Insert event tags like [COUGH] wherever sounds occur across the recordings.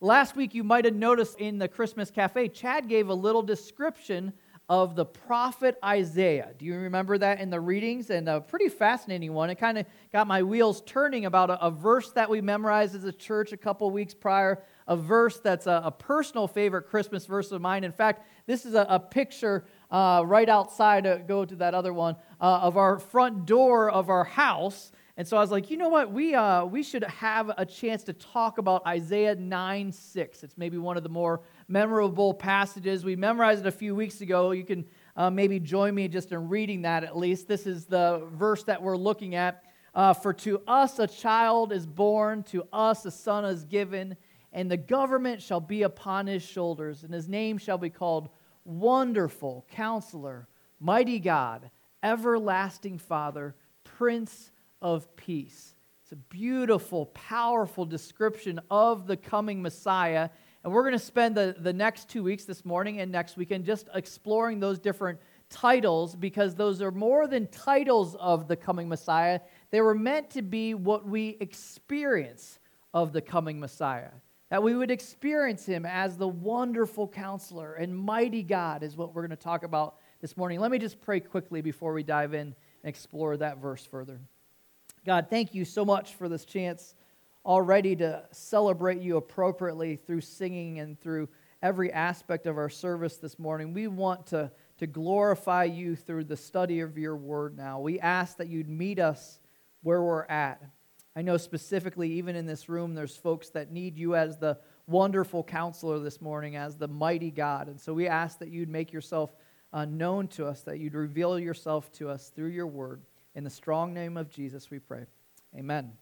last week you might have noticed in the Christmas cafe, Chad gave a little description of the prophet Isaiah. Do you remember that in the readings? And a pretty fascinating one. It kind of got my wheels turning about a, a, verse that we memorized as a church a couple weeks prior, a verse that's a, a, personal favorite Christmas verse of mine. In fact, this is a, a picture uh, right outside, uh, go to that other one, uh, of our front door of our house. And so I was like, you know what? We, uh, we should have a chance to talk about Isaiah 9 6. It's maybe one of the more memorable passages. We memorized it a few weeks ago. You can uh, maybe join me just in reading that at least. This is the verse that we're looking at. Uh, For to us a child is born, to us a son is given, and the government shall be upon his shoulders, and his name shall be called Wonderful Counselor, Mighty God, Everlasting Father, Prince of peace. It's a beautiful, powerful description of the coming Messiah. And we're going to spend the, the next two weeks, this morning and next weekend, just exploring those different titles because those are more than titles of the coming Messiah. They were meant to be what we experience of the coming Messiah. That we would experience him as the wonderful counselor and mighty God, is what we're going to talk about this morning. Let me just pray quickly before we dive in and explore that verse further. God, thank you so much for this chance already to celebrate you appropriately through singing and through every aspect of our service this morning. We want to, to glorify you through the study of your word now. We ask that you'd meet us where we're at. I know specifically, even in this room, there's folks that need you as the wonderful counselor this morning, as the mighty God. And so we ask that you'd make yourself uh, known to us, that you'd reveal yourself to us through your word. In the strong name of Jesus, we pray. Amen.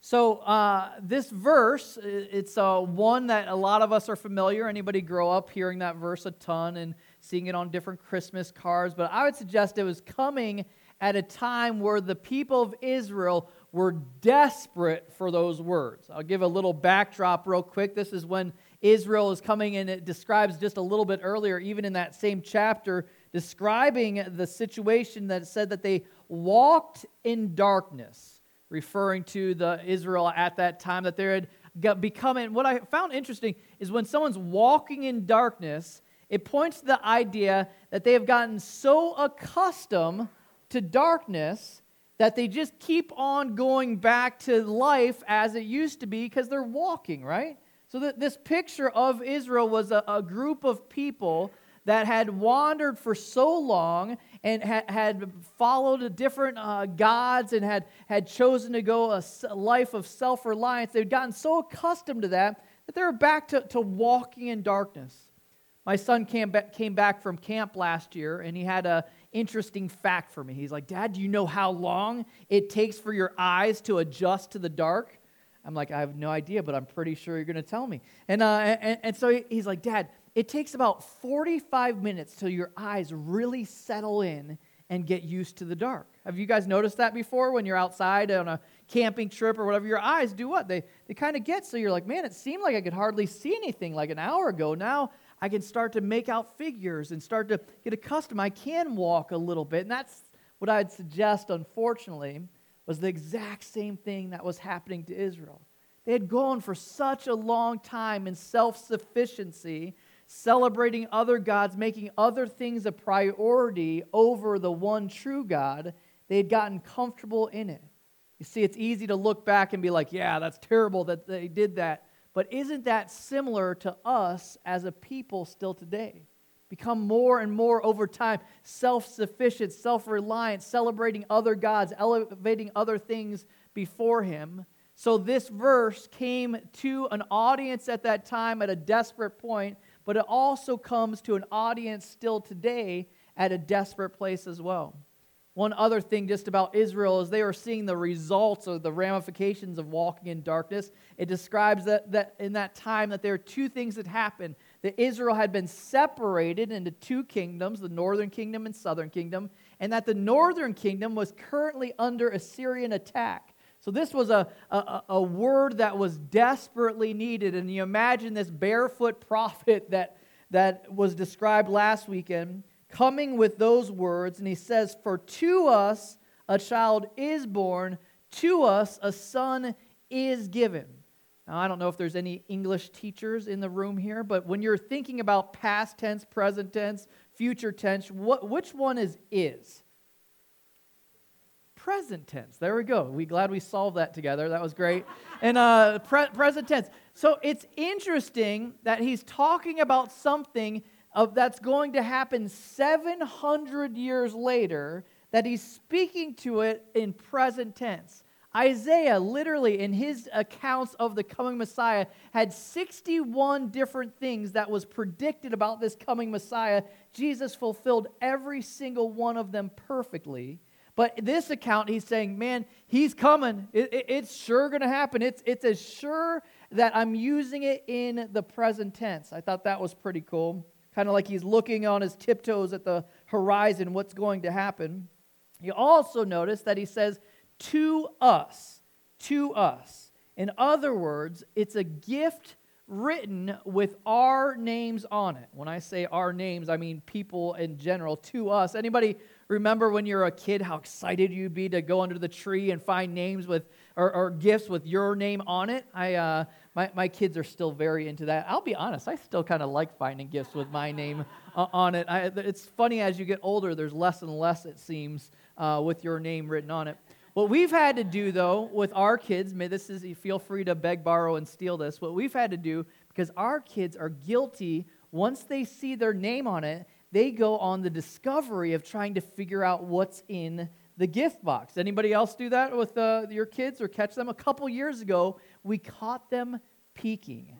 So uh, this verse, it's uh, one that a lot of us are familiar. Anybody grow up hearing that verse a ton and seeing it on different Christmas cards? But I would suggest it was coming at a time where the people of Israel were desperate for those words. I'll give a little backdrop real quick. This is when Israel is coming, and it describes just a little bit earlier, even in that same chapter, describing the situation that said that they walked in darkness, referring to the Israel at that time that they had become. And what I found interesting is when someone's walking in darkness, it points to the idea that they have gotten so accustomed to darkness that they just keep on going back to life as it used to be because they're walking, right? So, that this picture of Israel was a, a group of people that had wandered for so long and had, had followed different uh, gods and had, had chosen to go a life of self reliance, they'd gotten so accustomed to that that they were back to, to walking in darkness. My son came back, came back from camp last year and he had an interesting fact for me. He's like, Dad, do you know how long it takes for your eyes to adjust to the dark? I'm like, I have no idea, but I'm pretty sure you're going to tell me. And, uh, and, and so he's like, Dad, it takes about 45 minutes till your eyes really settle in and get used to the dark. Have you guys noticed that before when you're outside on a camping trip or whatever? Your eyes do what? They, they kind of get so you're like, man, it seemed like I could hardly see anything like an hour ago. Now I can start to make out figures and start to get accustomed. I can walk a little bit. And that's what I'd suggest, unfortunately, was the exact same thing that was happening to Israel. They had gone for such a long time in self sufficiency celebrating other gods, making other things a priority over the one true God, they had gotten comfortable in it. You see, it's easy to look back and be like, yeah, that's terrible that they did that. But isn't that similar to us as a people still today? Become more and more over time self sufficient, self reliant, celebrating other gods, elevating other things before Him. So, this verse came to an audience at that time at a desperate point but it also comes to an audience still today at a desperate place as well. One other thing just about Israel is they are seeing the results of the ramifications of walking in darkness. It describes that, that in that time that there are two things that happened. That Israel had been separated into two kingdoms, the northern kingdom and southern kingdom, and that the northern kingdom was currently under Assyrian attack. So, this was a, a, a, word that was desperately needed. And you imagine this barefoot prophet that, that was described last weekend coming with those words. And he says, For to us a child is born, to us a son is given. Now, I don't know if there's any English teachers in the room here, but when you're thinking about past tense, present tense, future tense, what, which one is is? Present tense. There we go. We glad we solved that together. That was great. And uh, pre- present tense. So it's interesting that he's talking about something of that's going to happen 700 years later that he's speaking to it in present tense. Isaiah, literally, in his accounts of the coming Messiah, had 61 different things that was predicted about this coming Messiah. Jesus fulfilled every single one of them perfectly. But this account, he's saying, man, he's coming. It, it, it's sure going to happen. It's, it's as sure that I'm using it in the present tense. I thought that was pretty cool. Kind of like he's looking on his tiptoes at the horizon, what's going to happen. You also notice that he says, to us, to us. In other words, it's a gift written with our names on it. When I say our names, I mean people in general to us. Anybody remember when you were a kid how excited you'd be to go under the tree and find names with or, or gifts with your name on it? I uh, my, my kids are still very into that. I'll be honest, I still kind of like finding gifts with my name uh, on it. I, it's funny as you get older, there's less and less, it seems, uh, with your name written on it. What we've had to do, though, with our kids, may this is feel free to beg, borrow, and steal this. What we've had to do, because our kids are guilty, once they see their name on it, they go on the discovery of trying to figure out what's in the gift box. Anybody else do that with uh, your kids or catch them? A couple years ago, we caught them peeking.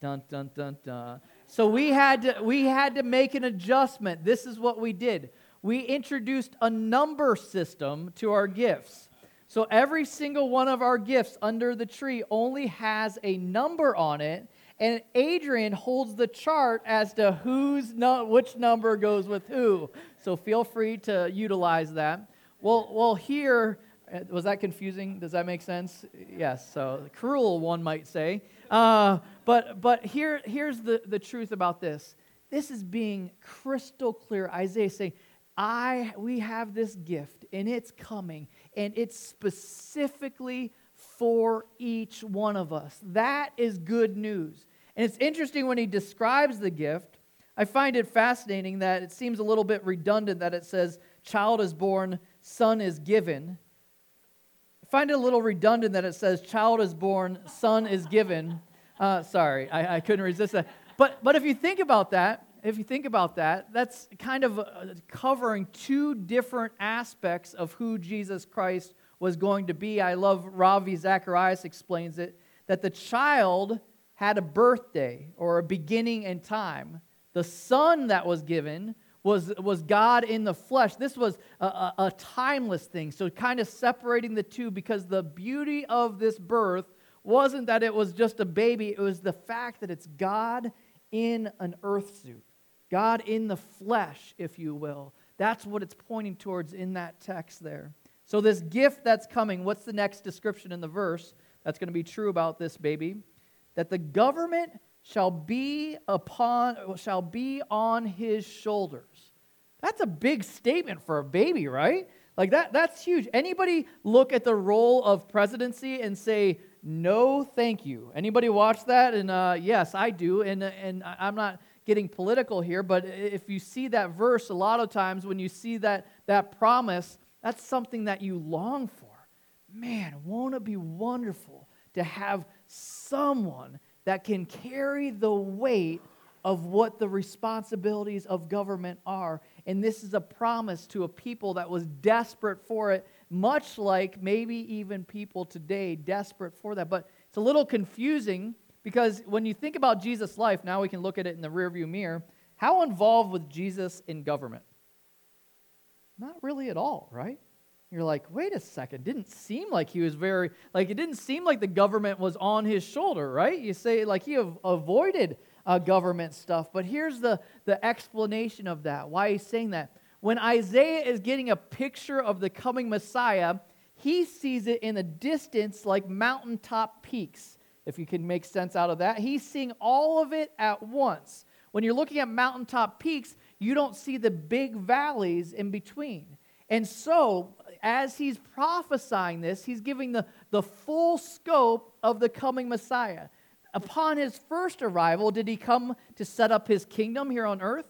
Dun dun dun dun. So we had to we had to make an adjustment. This is what we did we introduced a number system to our gifts. So every single one of our gifts under the tree only has a number on it, and Adrian holds the chart as to who's no, which number goes with who. So feel free to utilize that. Well, well, here uh, was that confusing? Does that make sense? Yes. So cruel, one might say. Uh, but but here here's the the truth about this. This is being crystal clear. Isaiah saying I we have this gift and it's coming and it's specifically for each one of us. That is good news. And it's interesting when he describes the gift, I find it fascinating that it seems a little bit redundant that it says child is born, son is given. I find it a little redundant that it says child is born, son is given. Uh, sorry, I, I couldn't resist that. But, but if you think about that, if you think about that, that's kind of uh, covering two different aspects of who Jesus Christ was going to be. I love Ravi Zacharias explains it that the child had a birthday or a beginning in time. The son that was given was, was God in the flesh. This was a, a, a timeless thing. So, kind of separating the two because the beauty of this birth wasn't that it was just a baby, it was the fact that it's God in an earth suit. God in the flesh, if you will. That's what it's pointing towards in that text there. So, this gift that's coming, what's the next description in the verse that's going to be true about this baby? That the government shall be upon shall be on his shoulders. That's a big statement for a baby, right? Like that that's huge. Anybody look at the role of presidency and say no thank you? Anybody watch that? And uh, yes, I do. And and I'm not getting political here, but if you see that verse, a lot of times when you see that, that promise, that's something that you long for. Man, won't it be wonderful to have someone that can carry the weight of what the responsibilities of government are? And this is a promise to a people that was desperate for it, much like maybe even people today desperate for that. But it's a little confusing because when you think about Jesus' life, now we can look at it in the rearview mirror. How involved was Jesus in government? Not really at all, right? You're like, wait a second, didn't seem like he was very, like, it didn't seem like the government was on his shoulder, right? You say, like, he avoided uh, government stuff. But here's the, the explanation of that, why he's saying that. When Isaiah is getting a picture of the coming Messiah, he sees it in the distance like mountaintop peaks if you can make sense out of that. He's seeing all of it at once. When you're looking at mountaintop peaks, you don't see the big valleys in between. And so, as he's prophesying this, he's giving the, the full scope of the coming Messiah. Upon his first arrival, did he come to set up his kingdom here on earth?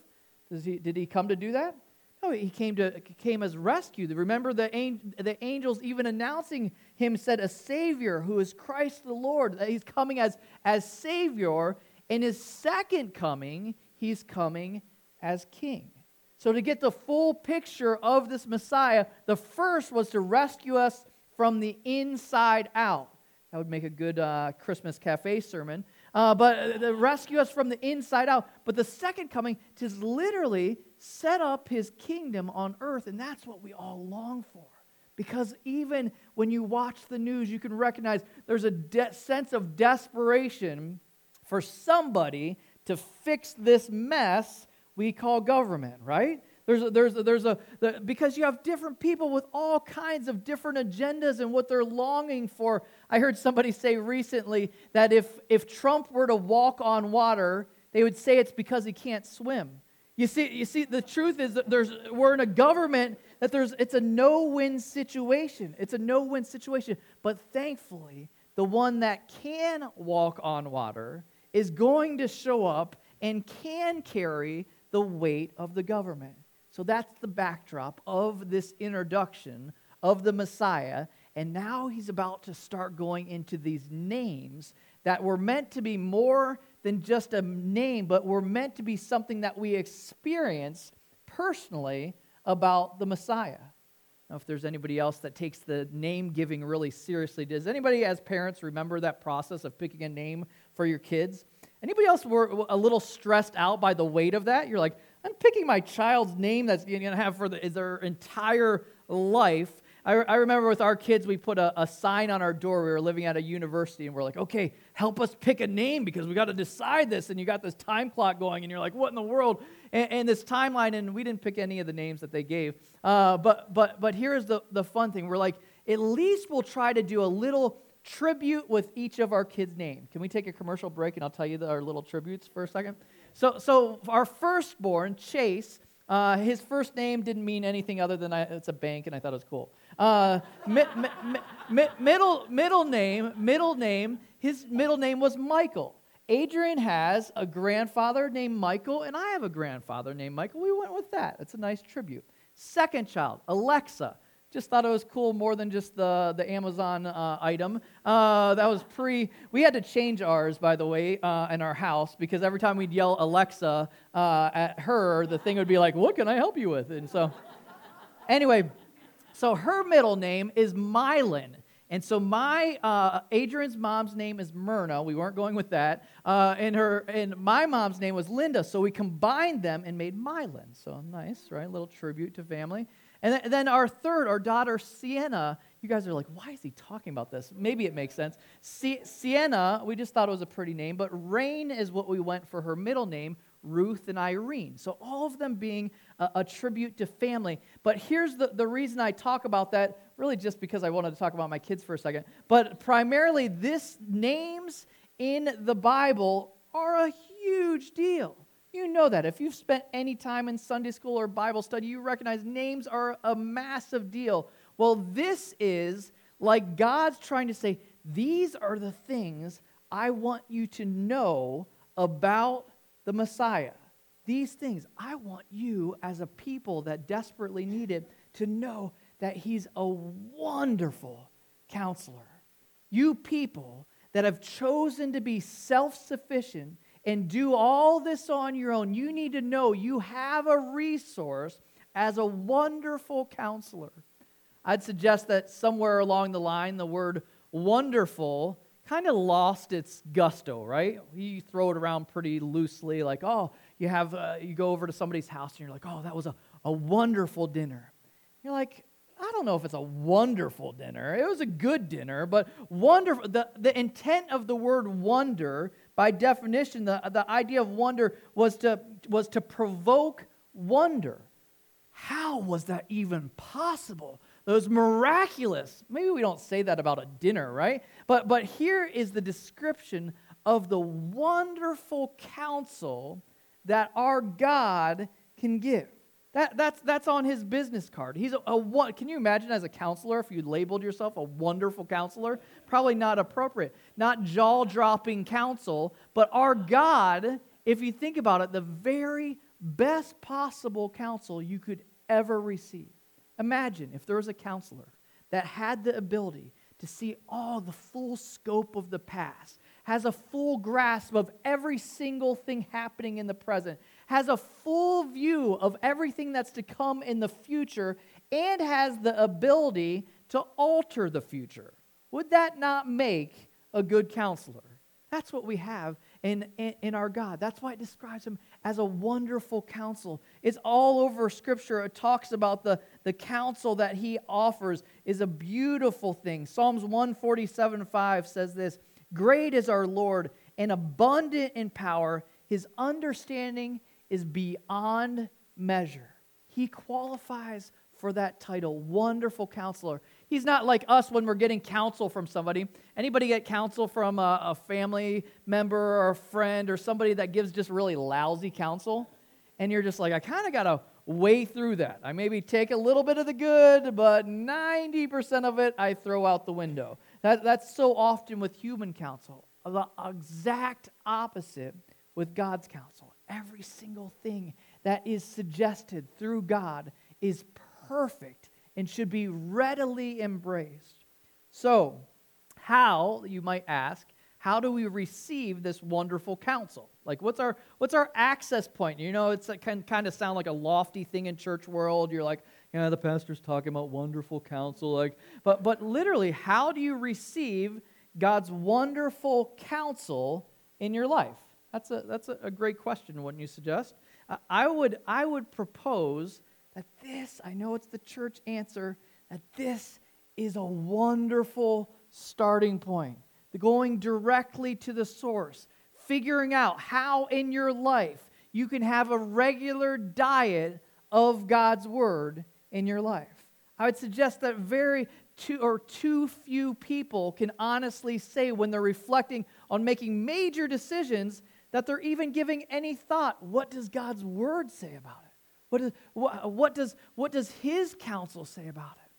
Does he, did he come to do that? No, he came, to, came as rescue. Remember, the, the angels even announcing him said, A Savior who is Christ the Lord, that he's coming as, as Savior. In his second coming, he's coming as King. So, to get the full picture of this Messiah, the first was to rescue us from the inside out. That would make a good uh, Christmas cafe sermon. Uh, but uh, rescue us from the inside out. But the second coming to literally set up his kingdom on earth, and that's what we all long for. Because even when you watch the news, you can recognize there's a de- sense of desperation for somebody to fix this mess we call government, right? There's a, there's a, there's a the, because you have different people with all kinds of different agendas and what they're longing for. I heard somebody say recently that if if Trump were to walk on water, they would say it's because he can't swim. You see, you see, the truth is that there's we're in a government that there's it's a no-win situation. It's a no-win situation. But thankfully, the one that can walk on water is going to show up and can carry the weight of the government. So that's the backdrop of this introduction of the Messiah. And now he's about to start going into these names that were meant to be more than just a name, but were meant to be something that we experience personally about the Messiah. Now, if there's anybody else that takes the name giving really seriously, does anybody as parents remember that process of picking a name for your kids? Anybody else were a little stressed out by the weight of that? You're like, I'm picking my child's name that's going to have for the, their entire life. I, I remember with our kids, we put a, a, sign on our door. We were living at a university, and we're like, okay, help us pick a name because we got to decide this. And you got this time clock going, and you're like, what in the world? And, and this timeline, and we didn't pick any of the names that they gave. Uh, but, but, but here's the, the fun thing we're like, at least we'll try to do a little tribute with each of our kids' name. Can we take a commercial break and I'll tell you the, our little tributes for a second? So, so our firstborn, Chase, uh, his first name didn't mean anything other than I, it's a bank, and I thought it was cool. Uh, mi, mi, mi, middle, middle name, middle name, his middle name was Michael. Adrian has a grandfather named Michael, and I have a grandfather named Michael. We went with that. It's a nice tribute. Second child, Alexa. Just thought it was cool more than just the, the Amazon uh, item. Uh, that was pre, we had to change ours, by the way, uh, in our house because every time we'd yell Alexa uh, at her, the thing would be like, What can I help you with? And so, anyway, so her middle name is Mylan. And so my uh, Adrian's mom's name is Myrna. We weren't going with that. Uh, and her and my mom's name was Linda. So we combined them and made Mylan. So nice, right? A little tribute to family. And then our third, our daughter Sienna, you guys are like, why is he talking about this? Maybe it makes sense. Sienna, we just thought it was a pretty name, but Rain is what we went for her middle name, Ruth and Irene. So all of them being a, a tribute to family. But here's the, the reason I talk about that, really just because I wanted to talk about my kids for a second. But primarily, this names in the Bible are a huge deal. You know that. If you've spent any time in Sunday school or Bible study, you recognize names are a massive deal. Well, this is like God's trying to say, these are the things I want you to know about the Messiah. These things I want you, as a people that desperately need it, to know that He's a wonderful counselor. You people that have chosen to be self sufficient and do all this on your own, you need to know you have a resource as a wonderful counselor. I'd suggest that somewhere along the line, the word wonderful kind of lost its gusto, right? You throw it around pretty loosely, like, oh, you have, uh, you go over to somebody's house and you're like, oh, that was a, a wonderful dinner. You're like, I don't know if it's a wonderful dinner. It was a good dinner, but wonderful. The, the intent of the word wonder by definition, the, the idea of wonder was to, was to provoke wonder. How was that even possible? Was miraculous. Maybe we don't say that about a dinner, right? But, but here is the description of the wonderful counsel that our God can give. That, that's, that's on his business card. He's a, a can you imagine as a counselor if you labeled yourself a wonderful counselor? Probably not appropriate. Not jaw dropping counsel, but our God, if you think about it, the very best possible counsel you could ever receive. Imagine if there was a counselor that had the ability to see all the full scope of the past, has a full grasp of every single thing happening in the present, has a full view of everything that's to come in the future, and has the ability to alter the future. Would that not make a good counselor? That's what we have in, in, in, our God. That's why it describes him as a wonderful counsel. It's all over Scripture. It talks about the, the counsel that he offers is a beautiful thing. Psalms 147 5 says this Great is our Lord and abundant in power. His understanding is beyond measure. He qualifies for that title, wonderful counselor. He's not like us when we're getting counsel from somebody. Anybody get counsel from a, a family member or a friend or somebody that gives just really lousy counsel? And you're just like, I kind of got to weigh through that. I maybe take a little bit of the good, but 90% of it I throw out the window. That, that's so often with human counsel. The exact opposite with God's counsel. Every single thing that is suggested through God is perfect and should be readily embraced. So, how, you might ask, how do we receive this wonderful counsel? Like, what's our what's our access point? You know, it's it can kind of sound like a lofty thing in church world. You're like, yeah, the pastor's talking about wonderful counsel. Like, but but literally, how do you receive God's wonderful counsel in your life? That's a, that's a, great question, wouldn't you suggest? Uh, I, would, I would propose that this, I know it's the church answer, that this is a wonderful starting point. The going directly to the source, figuring out how in your life you can have a regular diet of God's word in your life. I would suggest that very too or too few people can honestly say when they're reflecting on making major decisions that they're even giving any thought. What does God's word say about it? What, is, what, what, does, what does his counsel say about it?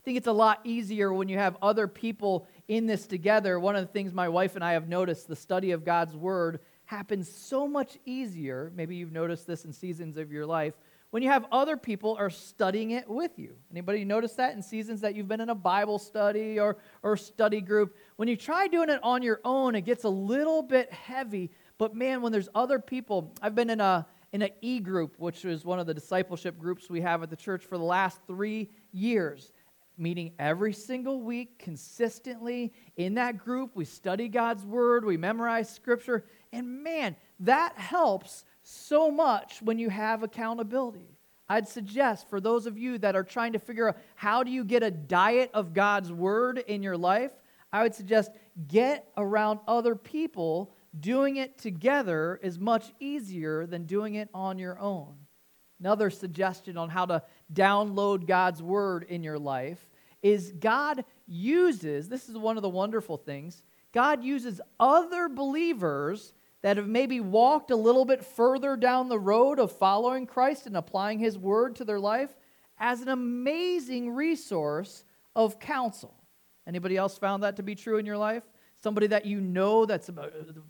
I think it's a lot easier when you have other people in this together. One of the things my wife and I have noticed the study of God's word happens so much easier. Maybe you've noticed this in seasons of your life when you have other people are studying it with you. Anybody notice that in seasons that you've been in a Bible study or, or study group? When you try doing it on your own, it gets a little bit heavy but man, when there's other people, I've been in a in an E group, which is one of the discipleship groups we have at the church for the last three years, meeting every single week consistently. In that group, we study God's word, we memorize scripture, and man, that helps so much when you have accountability. I'd suggest for those of you that are trying to figure out how do you get a diet of God's word in your life, I would suggest get around other people doing it together is much easier than doing it on your own. Another suggestion on how to download God's word in your life is God uses, this is one of the wonderful things, God uses other believers that have maybe walked a little bit further down the road of following Christ and applying his word to their life as an amazing resource of counsel. Anybody else found that to be true in your life? Somebody that you know that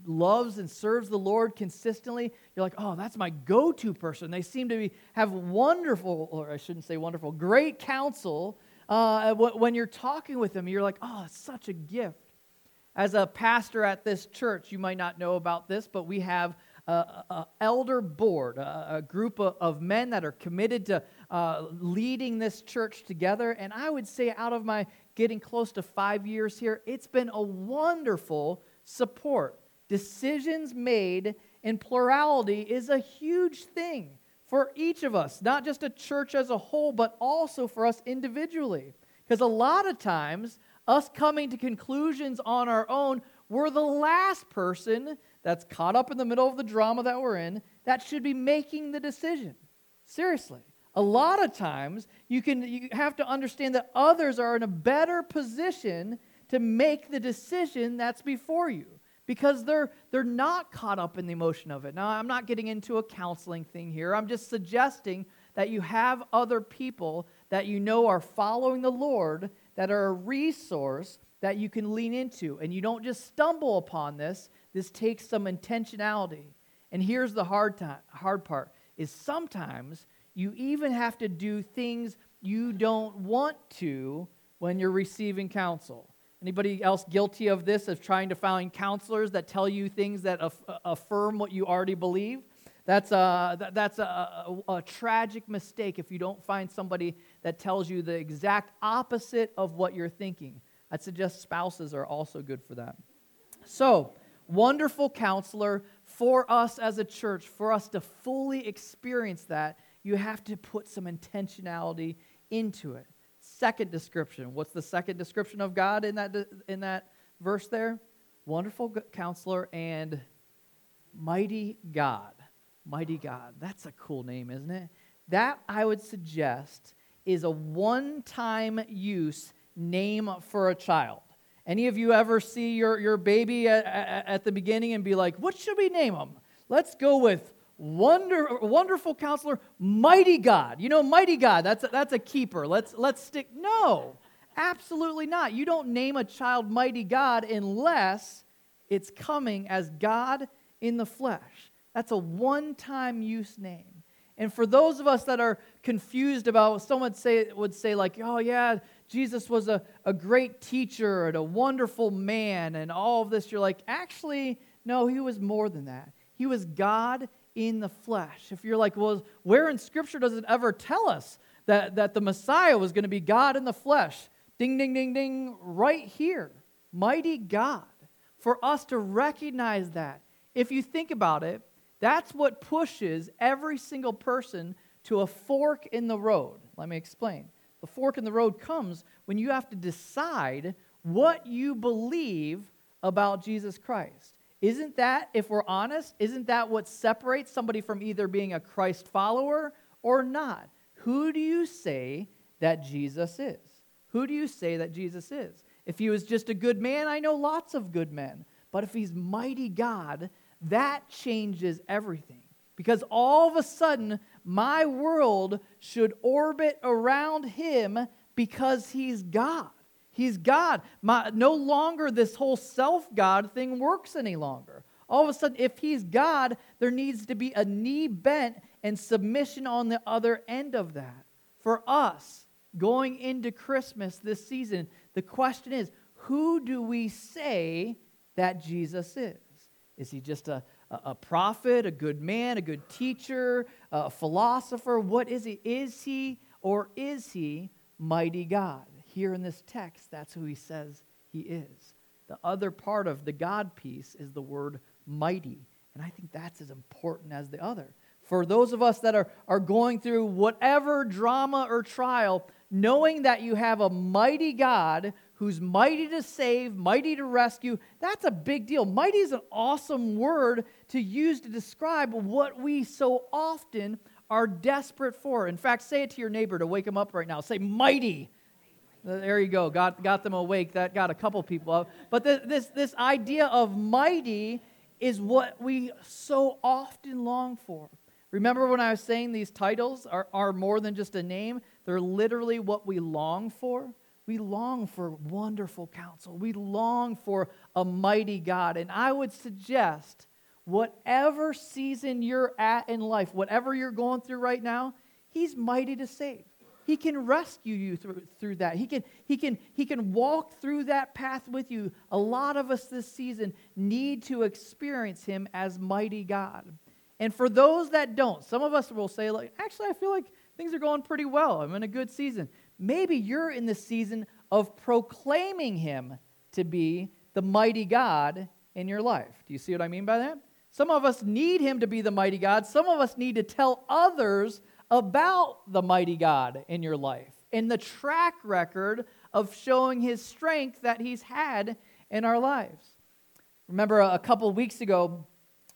loves and serves the Lord consistently, you're like, oh, that's my go to person. They seem to be, have wonderful, or I shouldn't say wonderful, great counsel. Uh, when you're talking with them, you're like, oh, it's such a gift. As a pastor at this church, you might not know about this, but we have an elder board, a, a group of, of, men that are committed to uh, leading this church together. And I would say, out of my getting close to five years here, it's been a wonderful support. Decisions made in plurality is a huge thing for each of us, not just a church as a whole, but also for us individually. Because a lot of times, us coming to conclusions on our own, we're the last person that's caught up in the middle of the drama that we're in that should be making the decision. Seriously a lot of times you can you have to understand that others are in a better position to make the decision that's before you because they're they're not caught up in the emotion of it. Now, I'm not getting into a counseling thing here. I'm just suggesting that you have other people that you know are following the Lord that are a resource that you can lean into. And you don't just stumble upon this, this takes some intentionality. And here's the hard, time, hard part is sometimes you even have to do things you don't want to when you're receiving counsel. Anybody else guilty of this, of trying to find counselors that tell you things that aff- uh, affirm what you already believe? That's, a, that's a, a, a, tragic mistake if you don't find somebody that tells you the exact opposite of what you're thinking. I'd suggest spouses are also good for that. So, wonderful counselor for us as a church, for us to fully experience that, you have to put some intentionality into it. Second description. What's the second description of God in that, in that verse there? Wonderful counselor and mighty God. Mighty God. That's a cool name, isn't it? That, I would suggest, is a one time use name for a child. Any of you ever see your, your baby at, at, at the beginning and be like, what should we name him? Let's go with wonder, wonderful counselor, mighty God. You know, mighty God, that's a, that's a keeper. Let's, let's stick. No, absolutely not. You don't name a child mighty God unless it's coming as God in the flesh. That's a one time use name. And for those of us that are confused about, someone say, would say, like, oh, yeah, Jesus was a, a great teacher and a wonderful man and all of this. You're like, actually, no, he was more than that. He was God in the flesh. If you're like, well, where in Scripture does it ever tell us that, that the Messiah was going to be God in the flesh? Ding, ding, ding, ding, right here. Mighty God. For us to recognize that. If you think about it, that's what pushes every single person to a fork in the road. Let me explain. The fork in the road comes when you have to decide what you believe about Jesus Christ. Isn't that, if we're honest, isn't that what separates somebody from either being a Christ follower or not? Who do you say that Jesus is? Who do you say that Jesus is? If he was just a good man, I know lots of good men. But if he's mighty God, that changes everything. Because all of a sudden, my world should orbit around him because he's God. He's God. My, no longer this whole self God thing works any longer. All of a sudden, if he's God, there needs to be a knee bent and submission on the other end of that. For us, going into Christmas this season, the question is who do we say that Jesus is? Is he just a, a prophet, a good man, a good teacher, a philosopher? What is he? Is he or is he mighty God? Here in this text, that's who he says he is. The other part of the God piece is the word mighty. And I think that's as important as the other. For those of us that are, are going through whatever drama or trial, knowing that you have a mighty God who's mighty to save, mighty to rescue. That's a big deal. Mighty is an awesome word to use to describe what we so often are desperate for. In fact, say it to your neighbor to wake him up right now. Say, mighty. There you go. Got, got them awake. That got a couple people up. But this, this, this idea of mighty is what we so often long for. Remember when I was saying these titles are, are more than just a name? They're literally what we long for. We long for wonderful counsel. We long for a mighty God. And I would suggest, whatever season you're at in life, whatever you're going through right now, He's mighty to save. He can rescue you through, through that. He can, he, can, he can walk through that path with you. A lot of us this season need to experience Him as mighty God. And for those that don't, some of us will say, like, actually, I feel like things are going pretty well. I'm in a good season. Maybe you're in the season of proclaiming him to be the mighty God in your life. Do you see what I mean by that? Some of us need him to be the mighty God. Some of us need to tell others about the mighty God in your life and the track record of showing his strength that he's had in our lives. Remember a couple weeks ago,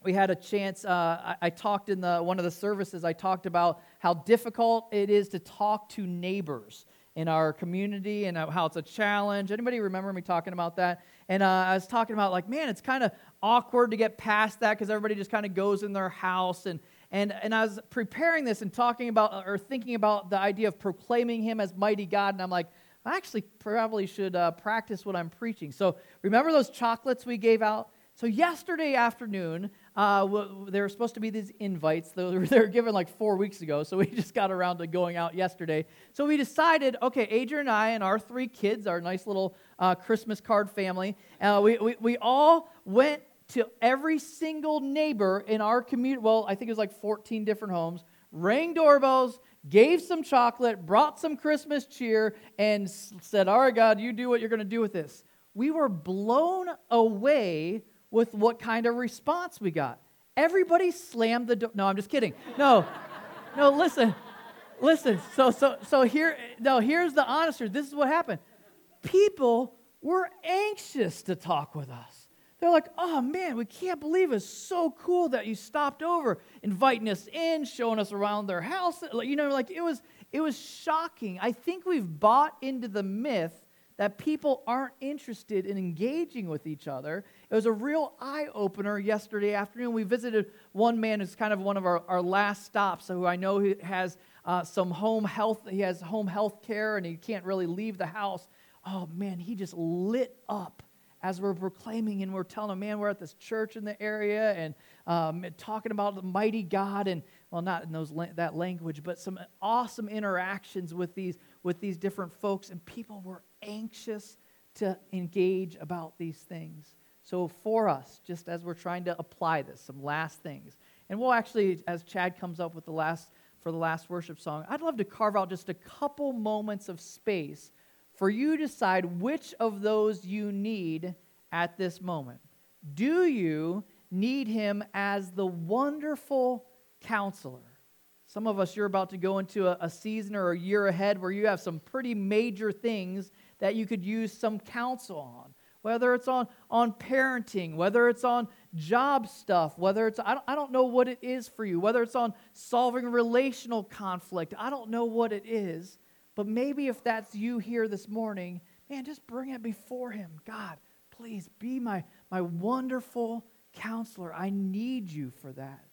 we had a chance. Uh, I, I, talked in the one of the services. I talked about how difficult it is to talk to neighbors in our community and how it's a challenge. Anybody remember me talking about that? And uh, I was talking about like, man, it's kind of awkward to get past that because everybody just kind of goes in their house and And, and I was preparing this and talking about or thinking about the idea of proclaiming him as mighty God. And I'm like, I actually probably should uh, practice what I'm preaching. So remember those chocolates we gave out? So yesterday afternoon, uh, there were supposed to be these invites. They were, [LAUGHS] they were given like four weeks ago, so we [LAUGHS] just got around to going out yesterday. So we decided, okay, Adrian and I and our three kids, our nice little uh, Christmas card family, uh, we, we, we all went to every single neighbor in our community. Well, I think it was like 14 different homes, rang doorbells, gave some chocolate, brought some Christmas cheer, and said, All right, God, you do what you're going to do with this. We were blown away with what kind of response we got. Everybody slammed the door. No, I'm just kidding. No, [LAUGHS] no, listen, listen. So, so, so here, no, here's the honest truth. This is what happened. People were anxious to talk with us. They're like, oh man, we can't believe it's so cool that you stopped over, inviting us in, showing us around their house. You know, like it was, it was shocking. I think we've bought into the myth that people aren't interested in engaging with each other. It was a real eye opener yesterday afternoon. We visited one man who's kind of one of our, our last stops, who I know he has uh, some home health, he has home health care and he can't really leave the house. Oh man, he just lit up as we're proclaiming and we're telling man, we're at this church in the area and um, talking about the mighty God and, well, not in those that language, but some awesome interactions with these with these different folks, and people were anxious to engage about these things. So for us, just as we're trying to apply this, some last things, and we'll actually, as Chad comes up with the last for the last worship song, I'd love to carve out just a couple moments of space for you to decide which of those you need at this moment. Do you need him as the wonderful counselor? Some of us, you're about to go into a, a, season or a year ahead where you have some pretty major things that you could use some counsel on. Whether it's on, on parenting, whether it's on job stuff, whether it's, I don't, I don't know what it is for you, whether it's on solving relational conflict, I don't know what it is. But maybe if that's you here this morning, man, just bring it before Him. God, please be my, my wonderful counselor. I need you for that.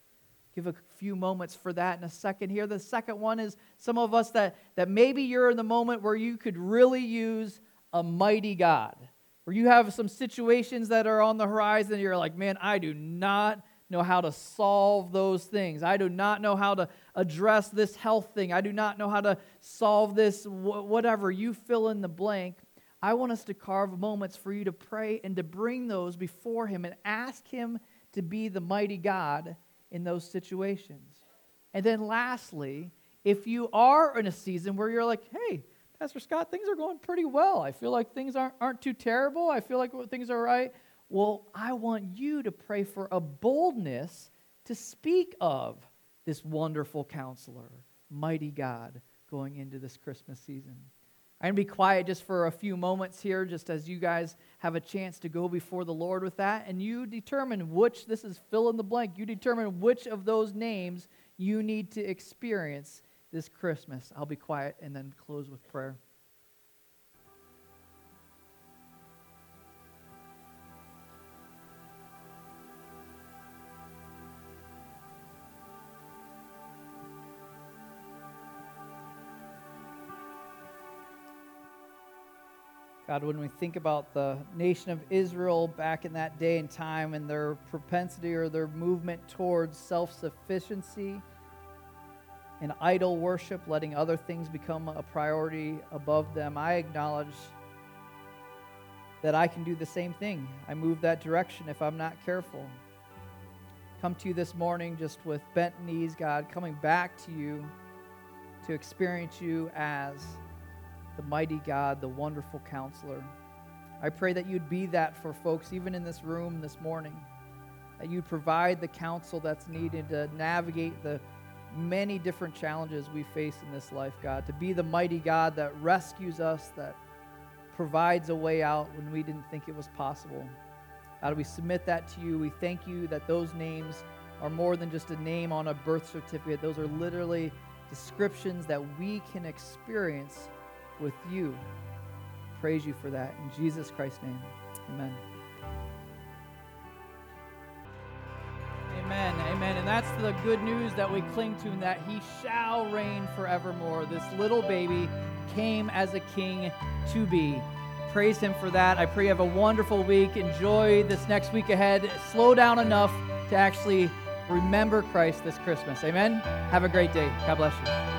Give a few moments for that in a second here. The second one is some of us that, that maybe you're in the moment where you could really use a mighty God, where you have some situations that are on the horizon. You're like, man, I do not know how to solve those things. I do not know how to address this health thing. I do not know how to solve this, whatever. You fill in the blank. I want us to carve moments for you to pray and to bring those before Him and ask Him to be the mighty God in those situations. And then, lastly, if you are in a season where you're like, hey, Pastor Scott, things are going pretty well. I feel like things aren't, aren't too terrible. I feel like things are right. Well, I want you to pray for a boldness to speak of this wonderful counselor, mighty God, going into this Christmas season. I'm going to be quiet just for a few moments here, just as you guys have a chance to go before the Lord with that. And you determine which, this is fill in the blank, you determine which of those names you need to experience this Christmas. I'll be quiet and then close with prayer. God, when we think about the nation of Israel back in that day and time and their propensity or their movement towards self sufficiency and idol worship, letting other things become a priority above them, I acknowledge that I can do the same thing. I move that direction if I'm not careful. Come to you this morning just with bent knees, God, coming back to you to experience you as the mighty God, the wonderful counselor. I pray that you'd be that for folks, even in this room this morning, that you'd provide the counsel that's needed to navigate the many different challenges we face in this life, God, to be the mighty God that rescues us, that provides a way out when we didn't think it was possible. God, we submit that to you. We thank you that those names are more than just a name on a birth certificate, those are literally descriptions that we can experience with you. Praise you for that. In Jesus Christ's name, amen. Amen. Amen. And that's the good news that we cling to, and that he shall reign forevermore. This little baby came as a king to be. Praise him for that. I pray you have a wonderful week. Enjoy this next week ahead. Slow down enough to actually remember Christ this Christmas. Amen. Have a great day. God bless you.